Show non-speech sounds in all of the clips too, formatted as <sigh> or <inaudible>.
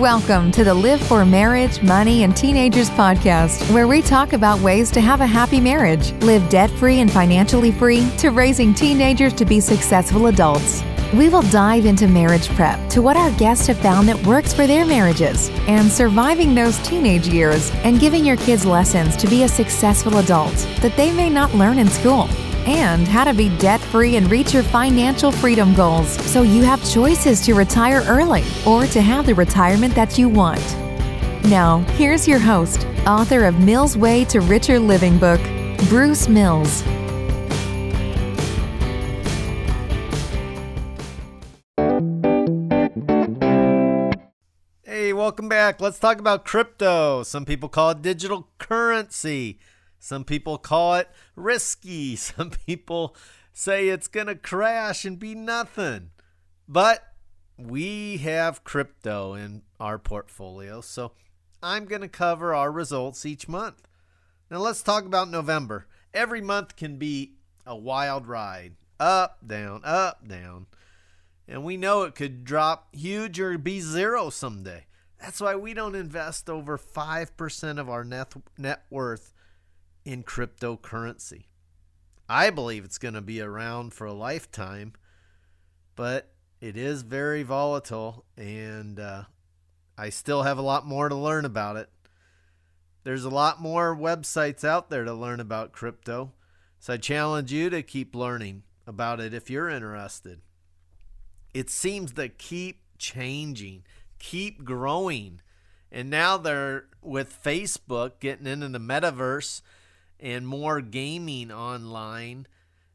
Welcome to the Live for Marriage, Money, and Teenagers podcast, where we talk about ways to have a happy marriage, live debt free and financially free, to raising teenagers to be successful adults. We will dive into marriage prep to what our guests have found that works for their marriages and surviving those teenage years and giving your kids lessons to be a successful adult that they may not learn in school and how to be debt free and reach your financial freedom goals so you have choices to retire early or to have the retirement that you want. Now, here's your host, author of Mills Way to Richer Living book, Bruce Mills. Hey, welcome back. Let's talk about crypto. Some people call it digital currency. Some people call it risky. <laughs> Some people say it's going to crash and be nothing. But we have crypto in our portfolio, so I'm going to cover our results each month. Now let's talk about November. Every month can be a wild ride up, down, up, down. And we know it could drop huge or be zero someday. That's why we don't invest over 5% of our net, net worth in cryptocurrency. I believe it's going to be around for a lifetime, but it is very volatile, and uh, I still have a lot more to learn about it. There's a lot more websites out there to learn about crypto, so I challenge you to keep learning about it if you're interested. It seems to keep changing, keep growing. And now they're with Facebook getting into the metaverse and more gaming online,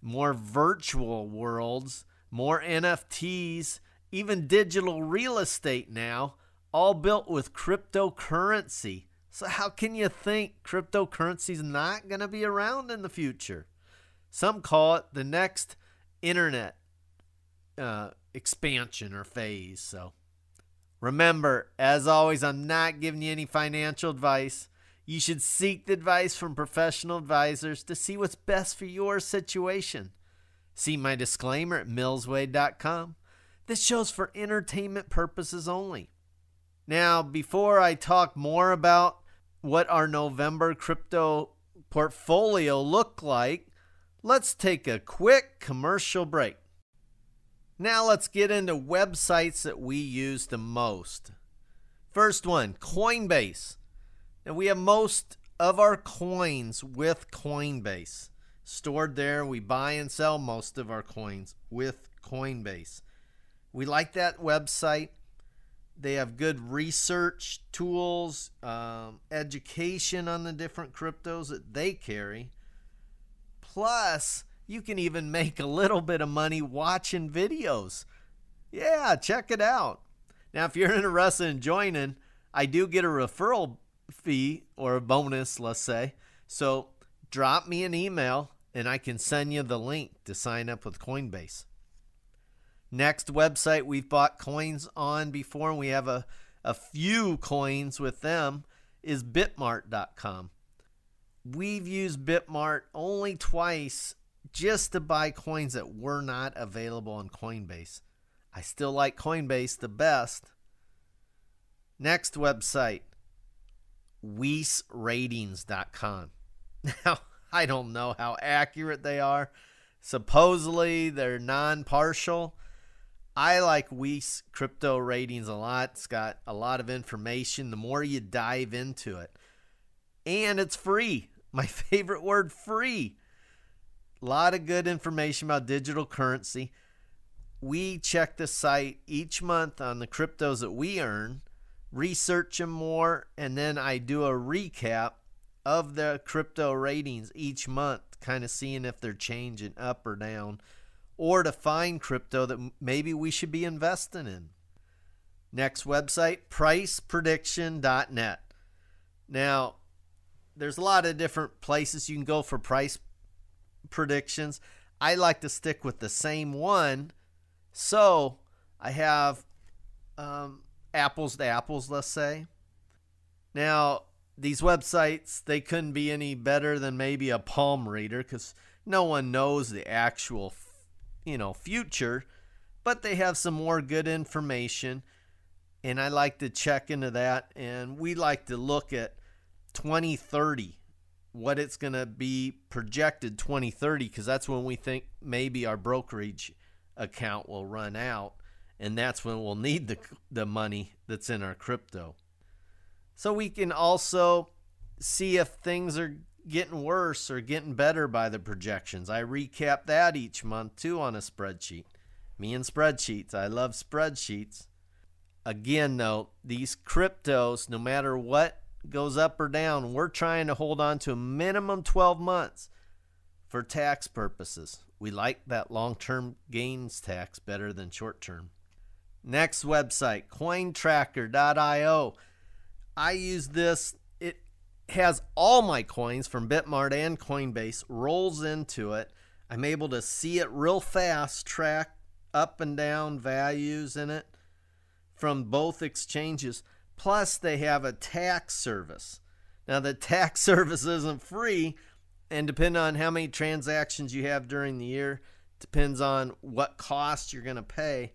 more virtual worlds, more NFTs, even digital real estate now, all built with cryptocurrency. So, how can you think cryptocurrency is not going to be around in the future? Some call it the next internet uh, expansion or phase. So, remember, as always, I'm not giving you any financial advice. You should seek the advice from professional advisors to see what's best for your situation. See my disclaimer at millsway.com. This show's for entertainment purposes only. Now, before I talk more about what our November crypto portfolio looked like, let's take a quick commercial break. Now, let's get into websites that we use the most. First one Coinbase. And we have most of our coins with Coinbase stored there. We buy and sell most of our coins with Coinbase. We like that website. They have good research tools, um, education on the different cryptos that they carry. Plus, you can even make a little bit of money watching videos. Yeah, check it out. Now, if you're <laughs> interested in joining, I do get a referral fee or a bonus, let's say. So drop me an email and I can send you the link to sign up with Coinbase. Next website we've bought coins on before, and we have a, a few coins with them, is bitmart.com. We've used Bitmart only twice just to buy coins that were not available on Coinbase. I still like Coinbase the best. Next website, WeissRatings.com. <laughs> Now, I don't know how accurate they are. Supposedly, they're non partial. I like Weiss crypto ratings a lot. It's got a lot of information the more you dive into it. And it's free. <laughs> My favorite word free. A lot of good information about digital currency. We check the site each month on the cryptos that we earn research them more, and then I do a recap of the crypto ratings each month, kind of seeing if they're changing up or down, or to find crypto that maybe we should be investing in. Next website, priceprediction.net. Now, there's a lot of different places you can go for price predictions. I like to stick with the same one. So I have um, apples to apples, let's say. Now, these websites, they couldn't be any better than maybe a palm reader because no one knows the actual, you know, future, but they have some more good information. And I like to check into that. And we like to look at 2030, what it's going to be projected 2030, because that's when we think maybe our brokerage account will run out. And that's when we'll need the, the money that's in our crypto. So we can also see if things are getting worse or getting better by the projections. I recap that each month too on a spreadsheet. Me and spreadsheets. I love spreadsheets. Again, though, these cryptos, no matter what goes up or down, we're trying to hold on to a minimum 12 months for tax purposes. We like that long term gains tax better than short term. Next website, cointracker.io. I use this It has all my coins from Bitmart and Coinbase rolls into it. I'm able to see it real fast, track up and down values in it from both exchanges. Plus, they have a tax service. Now, the tax <laughs> service isn't free, and depending on how many transactions you have during the year, depends on what cost you're going to pay.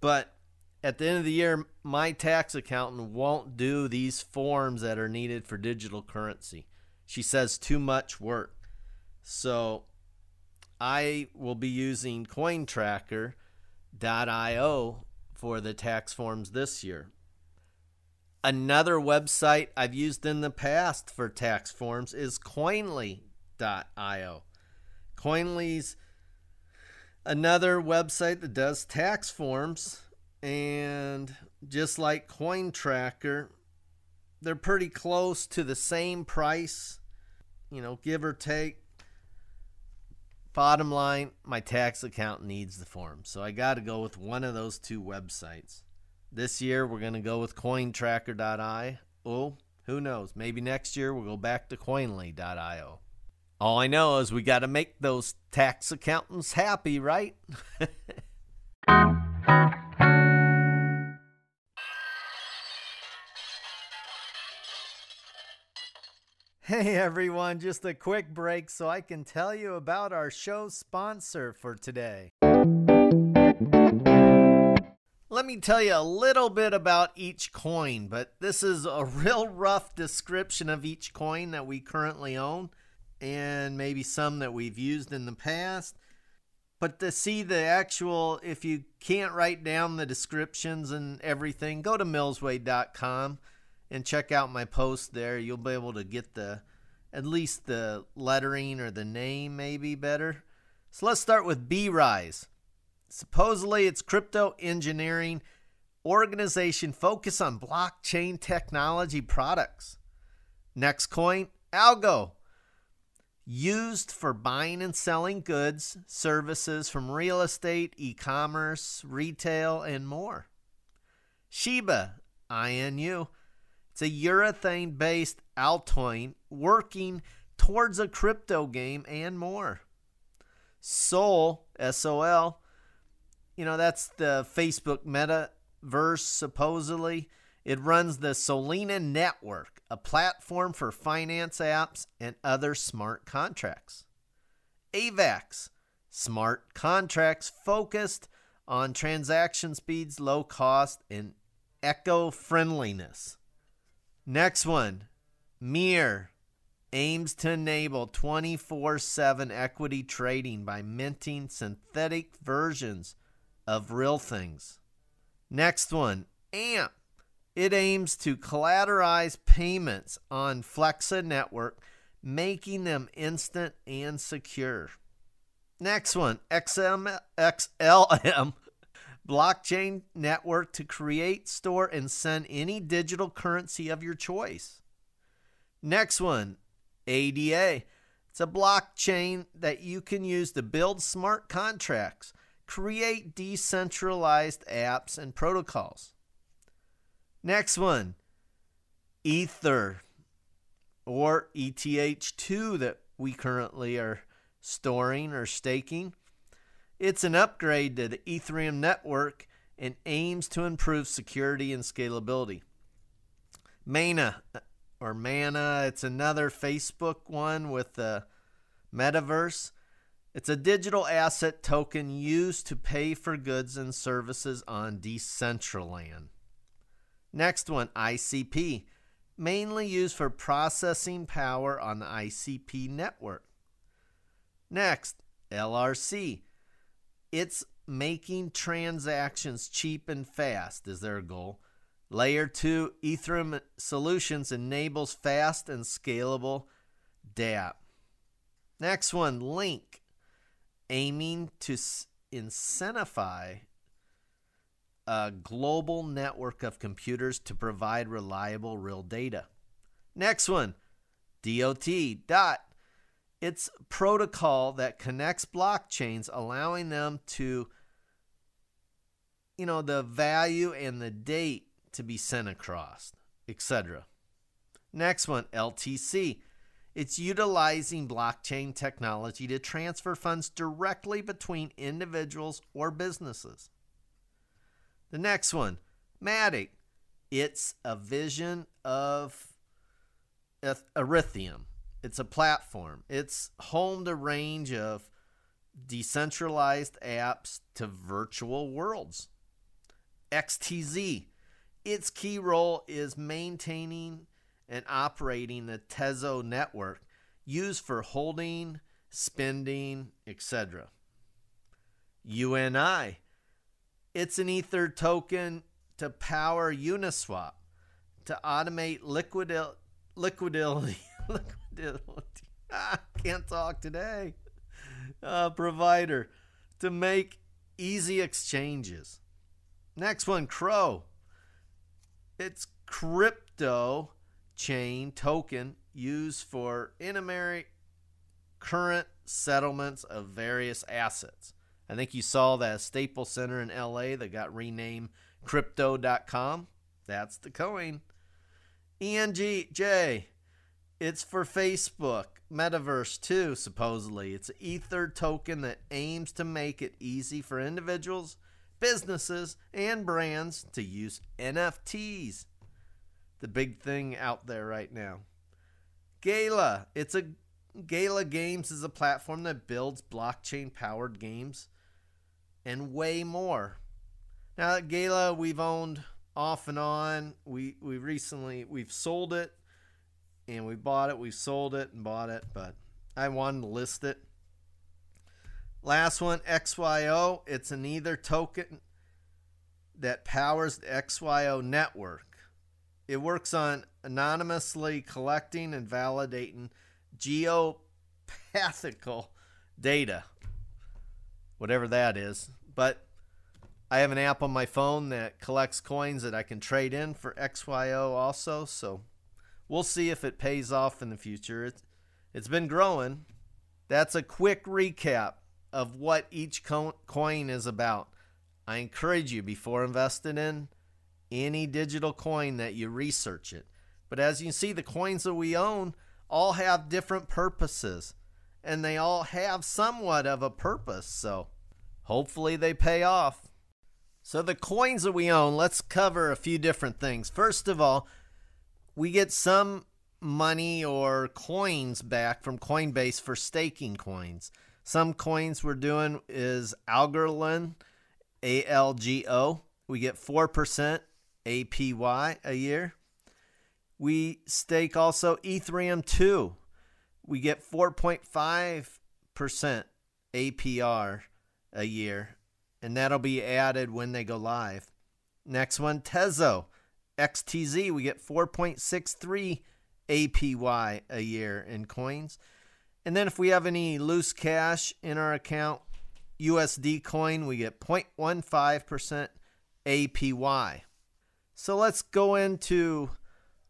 But at the end of the year, my tax accountant won't do these forms that are needed for digital currency. She says too much work. So I will be using cointracker.io for the tax forms this year. Another website I've used in the past for tax forms is koinly.io. Koinly's another website that does tax forms and just like Coin Tracker, they're pretty close to the same price, you know, give or take. Bottom line, my tax account needs the form, so I got to go with one of those two websites. This year, we're going to go with cointracker.io. Oh, who knows? Maybe next year we'll go back to koinly.io. All I know is we got to make those tax accountants happy, right? <laughs> Hey everyone, just a quick break so I can tell you about our show sponsor for today. Let me tell you a little bit about each coin, but this is a <laughs> real rough description of each coin that we currently own and maybe some that we've used in the past. But to see the actual, if you can't write down the descriptions and everything, go to millsway.com and check out my post there. You'll be able to get the at least the lettering or the name maybe better. So let's start with BRISE. Supposedly it's crypto engineering organization focused on blockchain technology products. Next coin, Algo. Used for buying and selling goods, services from real estate, e commerce, retail, and more. Shiba, INU it's a urethane based altcoin working towards a crypto game and more. Sol, S O L, you know, that's the Facebook metaverse, supposedly. It runs the Solana Network, a platform for finance apps and other smart contracts. AVAX, smart contracts focused on transaction speeds, low cost, and eco friendliness. Next one, Mir aims to enable 24 7 equity trading by minting synthetic versions of real things. Next one, AMP. It aims to collateralize payments on Flexa Network, making them instant and secure. Next one, XM, XLM <laughs> blockchain network to create, store, and send any digital currency of your choice. Next one, ADA. It's a blockchain that you can use to build smart contracts, create decentralized apps and protocols. Next one, Ether or ETH2 that we currently are storing or staking. It's an upgrade to the Ethereum network and aims to improve security and scalability. Mana uh, or Mana, it's another Facebook one with the metaverse. It's a digital asset token used to pay for goods and services on Decentraland. Next one, ICP, mainly used for processing power on the ICP network. Next, LRC. It's making transactions cheap and fast is their goal. Layer 2 Ethereum Solutions enables fast and scalable dApp. Next one, Link, aiming to incentivize a global network of computers to provide reliable real data. Next one, DOT dot. It's protocol that connects blockchains, allowing them to, you know, the value and the date to be sent across, etc. Next one, LTC. It's utilizing blockchain technology to transfer funds directly between individuals or businesses. The next one, Matic. It's a vision of Ethereum. It's a platform. It's home to range of decentralized apps to virtual worlds. XTZ. Its key role is maintaining and operating the Tezo network used for holding, spending, etc. UNI it's an Ether token to power Uniswap to automate liquidity. Liquidity. <laughs> Ah, can't talk today. Uh, provider to make easy exchanges. Next one, Crow. It's crypto chain token used for in current settlements of various assets. I think you saw that Staples Center in LA that got renamed crypto.com. That's the coin. ENGJ, it's for Facebook, Metaverse too, supposedly. It's an Ether token that aims to make it easy for individuals, businesses, and brands to use NFTs. The big thing out there right now. Gala, it's a Gala Games is a platform that builds blockchain powered games and way more. Now at Gala we've owned off and on. We we recently we've sold it and we bought it. We sold it and bought it, but I wanted to list it. Last one, XYO. It's an Ether token that powers the XYO network. It works on anonymously collecting and validating geopathical data, whatever that is. But I have an app on my phone that collects coins that I can trade in for XYO also. So we'll see if it pays off in the future. It's, it's been growing. That's a quick recap of what each coin is about. I encourage you before investing in any digital coin that you research it. But as you can see, the coins that we own all have different purposes and they all have somewhat of a purpose. So hopefully they pay off. So, the coins that we own, let's cover a few different things. First of all, we get some money or coins back from Coinbase for staking coins. Some coins we're doing is Algorand, A L G O. We get 4% APY a year. We stake also Ethereum 2. We get 4.5% APR a year, and that'll be added when they go live. Next one, Tezo. XTZ, we get 4.63 APY a year in coins. And then if we have any loose cash in our account, USD coin, we get 0.15% APY. So let's go into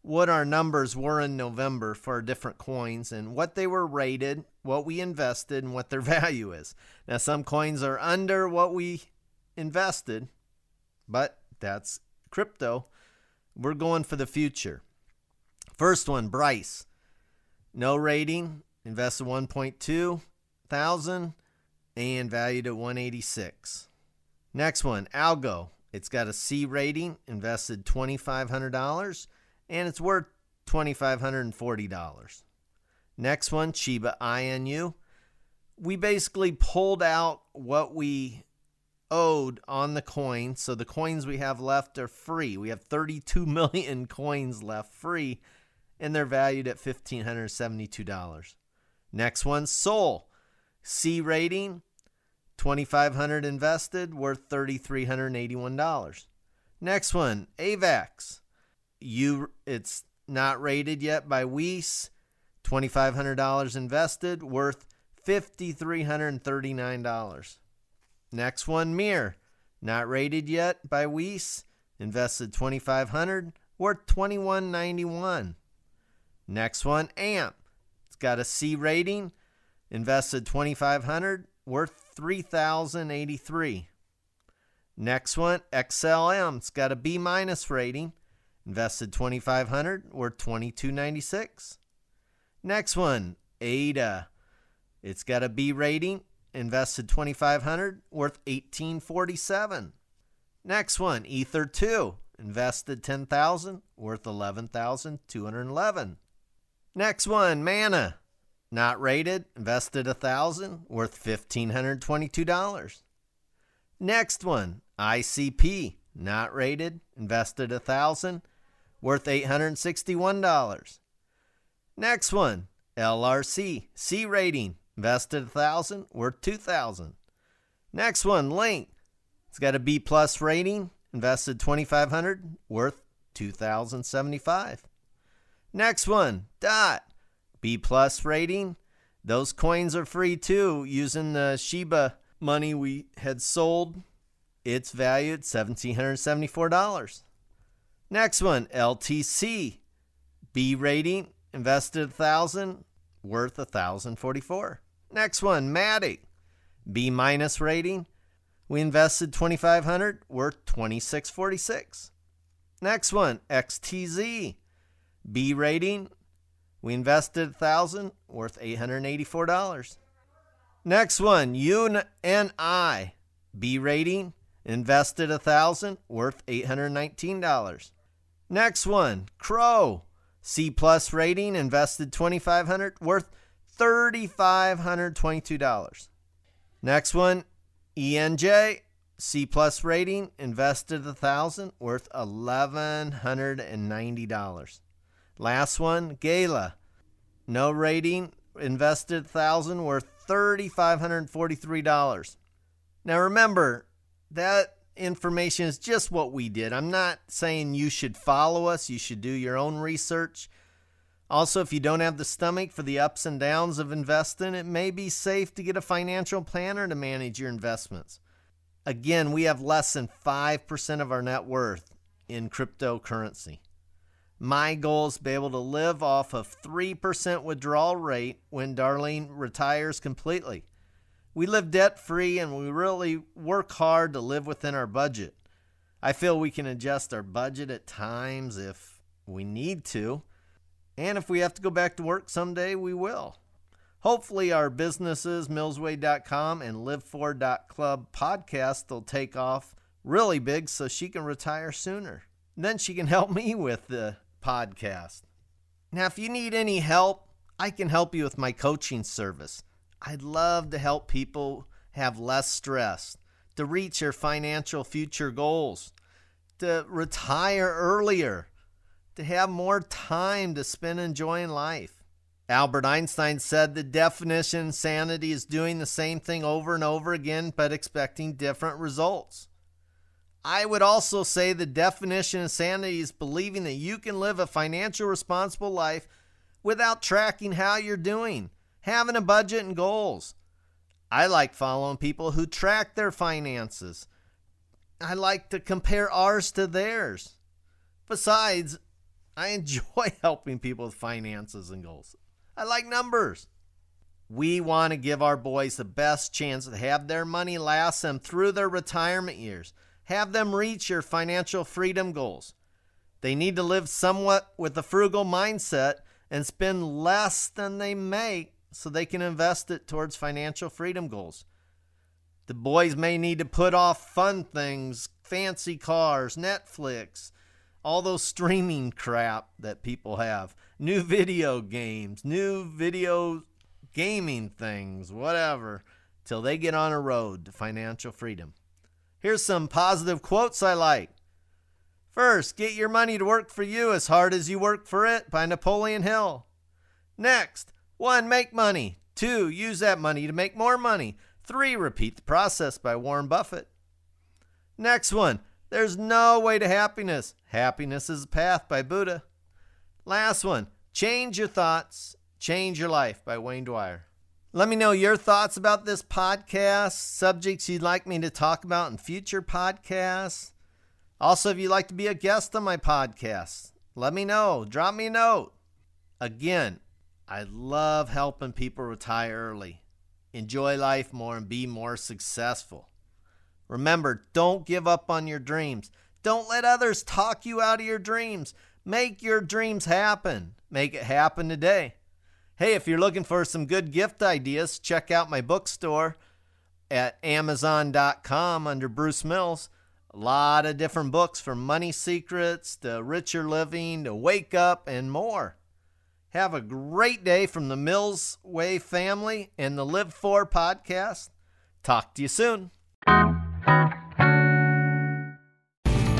what our numbers were in November for different coins and what they were rated, what we invested, and what their <laughs> value is. Now, some coins are under what we invested, but that's crypto. We're going for the future. First one, BRISE. No rating, invested 1.2 thousand and valued at 186. Next one, Algo. It's got a C rating, invested $2,500 and it's worth $2,540. Next one, Shiba Inu. We basically pulled out what we owed on the coin. So the coins we have left are free. We have 32 <laughs> million coins left free, and they're valued at $1,572. Next one, Sol. C rating, 2500 invested, worth $3,381. Next one, AVAX. You, it's not rated yet by Weiss. $2,500 invested, worth $5,339. Next one, Mir. Not rated yet by Weiss. Invested 2500 worth 2191 Next one, AMP. It's got a C rating. Invested 2500 worth 3083 Next one, XLM. It's got a B minus rating. Invested 2500 worth 2296 Next one, ADA. It's got a B rating, invested 2500 worth 1847. Next one, Ether 2, invested 10,000 worth 11,211. Next one, Mana, not rated, invested 1,000 worth $1522. Next one, ICP, not rated, invested 1,000 worth $861. Next one, LRC, C rating, invested a thousand, worth two thousand. Next one, Link. It's got a B plus rating, invested twenty five hundred, worth two thousand seventy five. Next one, Dot. B plus rating. Those coins are free too, using the Shiba money we had sold. It's valued $1,774. Next one, LTC. B rating, invested a 1000 worth 1,044. Next one, Matic. B minus rating. We invested 2500 worth 2646. Next one, XTZ. B rating. We invested 1000 worth $884. Next one, UNI. B rating. Invested 1000 worth $819. Next one, Crow. C plus rating. Invested 2500 worth $3,522. Next one, ENJ, C plus rating, invested a thousand, worth $1,190. Last one, Gala, no rating, invested a thousand, worth $3,543. Now remember, that information is just what we did. I'm not saying you should follow us, you should do your own research. Also, if you don't have the stomach for the ups and downs of investing, it may be safe to get a financial planner to manage your investments. Again, we have less than 5% of our net worth in cryptocurrency. My goal is to be able to live off of 3% withdrawal rate when Darlene retires completely. We live debt free and we really work hard to live within our budget. I feel we can adjust our budget at times if we need to and if we have to go back to work someday, we will. Hopefully, our businesses, millsway.com and live4.club podcast will take off really big so she can retire sooner. Then she can <laughs> help me with the podcast. Now, if you need any help, I can help you with my coaching service. I'd love to help people have less stress, to reach their financial future goals, to retire earlier to have more time to spend enjoying life. Albert Einstein said the definition of insanity is doing the same thing over and over again but expecting different results. I would also say the definition of sanity is believing that you can live a financial responsible life without tracking how you're doing, having a budget and goals. I like following people who track their finances. I like to compare ours to theirs. Besides, I <laughs> enjoy helping people with finances and goals. I like numbers. We want to give our boys the best chance to have their money last them through their retirement years, have them reach their financial freedom goals. They need to live somewhat with a frugal mindset and spend less than they make so they can invest it towards financial freedom goals. The boys may need to put off fun things, fancy cars, Netflix, all those streaming crap that people have, new video games, new video gaming things, whatever, till they get on a road to financial freedom. Here's some positive quotes I like. First, get your money to work for you as hard as you work for it by Napoleon Hill. Next, one, make money. Two, use that money to make more money. Three, repeat the process by Warren Buffett. Next one, there's no way to happiness. Happiness is a path by Buddha. Last one, change your thoughts, change your life by Wayne Dyer. Let me know your thoughts about this podcast, subjects you'd like me to talk about in future podcasts. Also, if you'd like to be a guest on my podcast, let me know. Drop me a note. Again, I love helping people retire early, enjoy life more, and be more successful. Remember, don't give up on your dreams. Don't let others talk you out of your dreams. Make your dreams happen. Make it happen today. Hey, if you're looking for some good gift ideas, check out my bookstore at Amazon.com under Bruce Mills. A lot of different books from money secrets to richer living to wake up and more. Have a great day from the Mills Way family and the Live For podcast. Talk to you soon.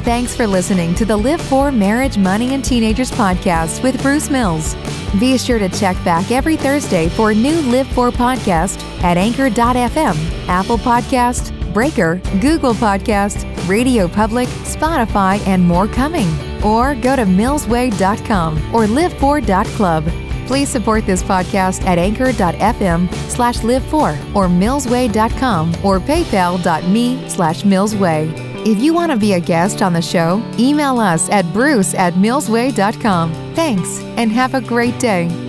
Thanks for listening to the Live For Marriage, Money, and Teenagers podcast with Bruce Mills. Be sure to check back every Thursday for a new Live For podcast at Anchor.fm, Apple Podcast, Breaker, Google Podcast, Radio Public, Spotify, and more coming. Or go to millsway.com or live4.club. Please support this podcast at anchor.fm slash live4 or millsway.com or paypal.me slash millsway. If you want to be a guest on the show, email us at bruce at millsway.com. Thanks and have a great day.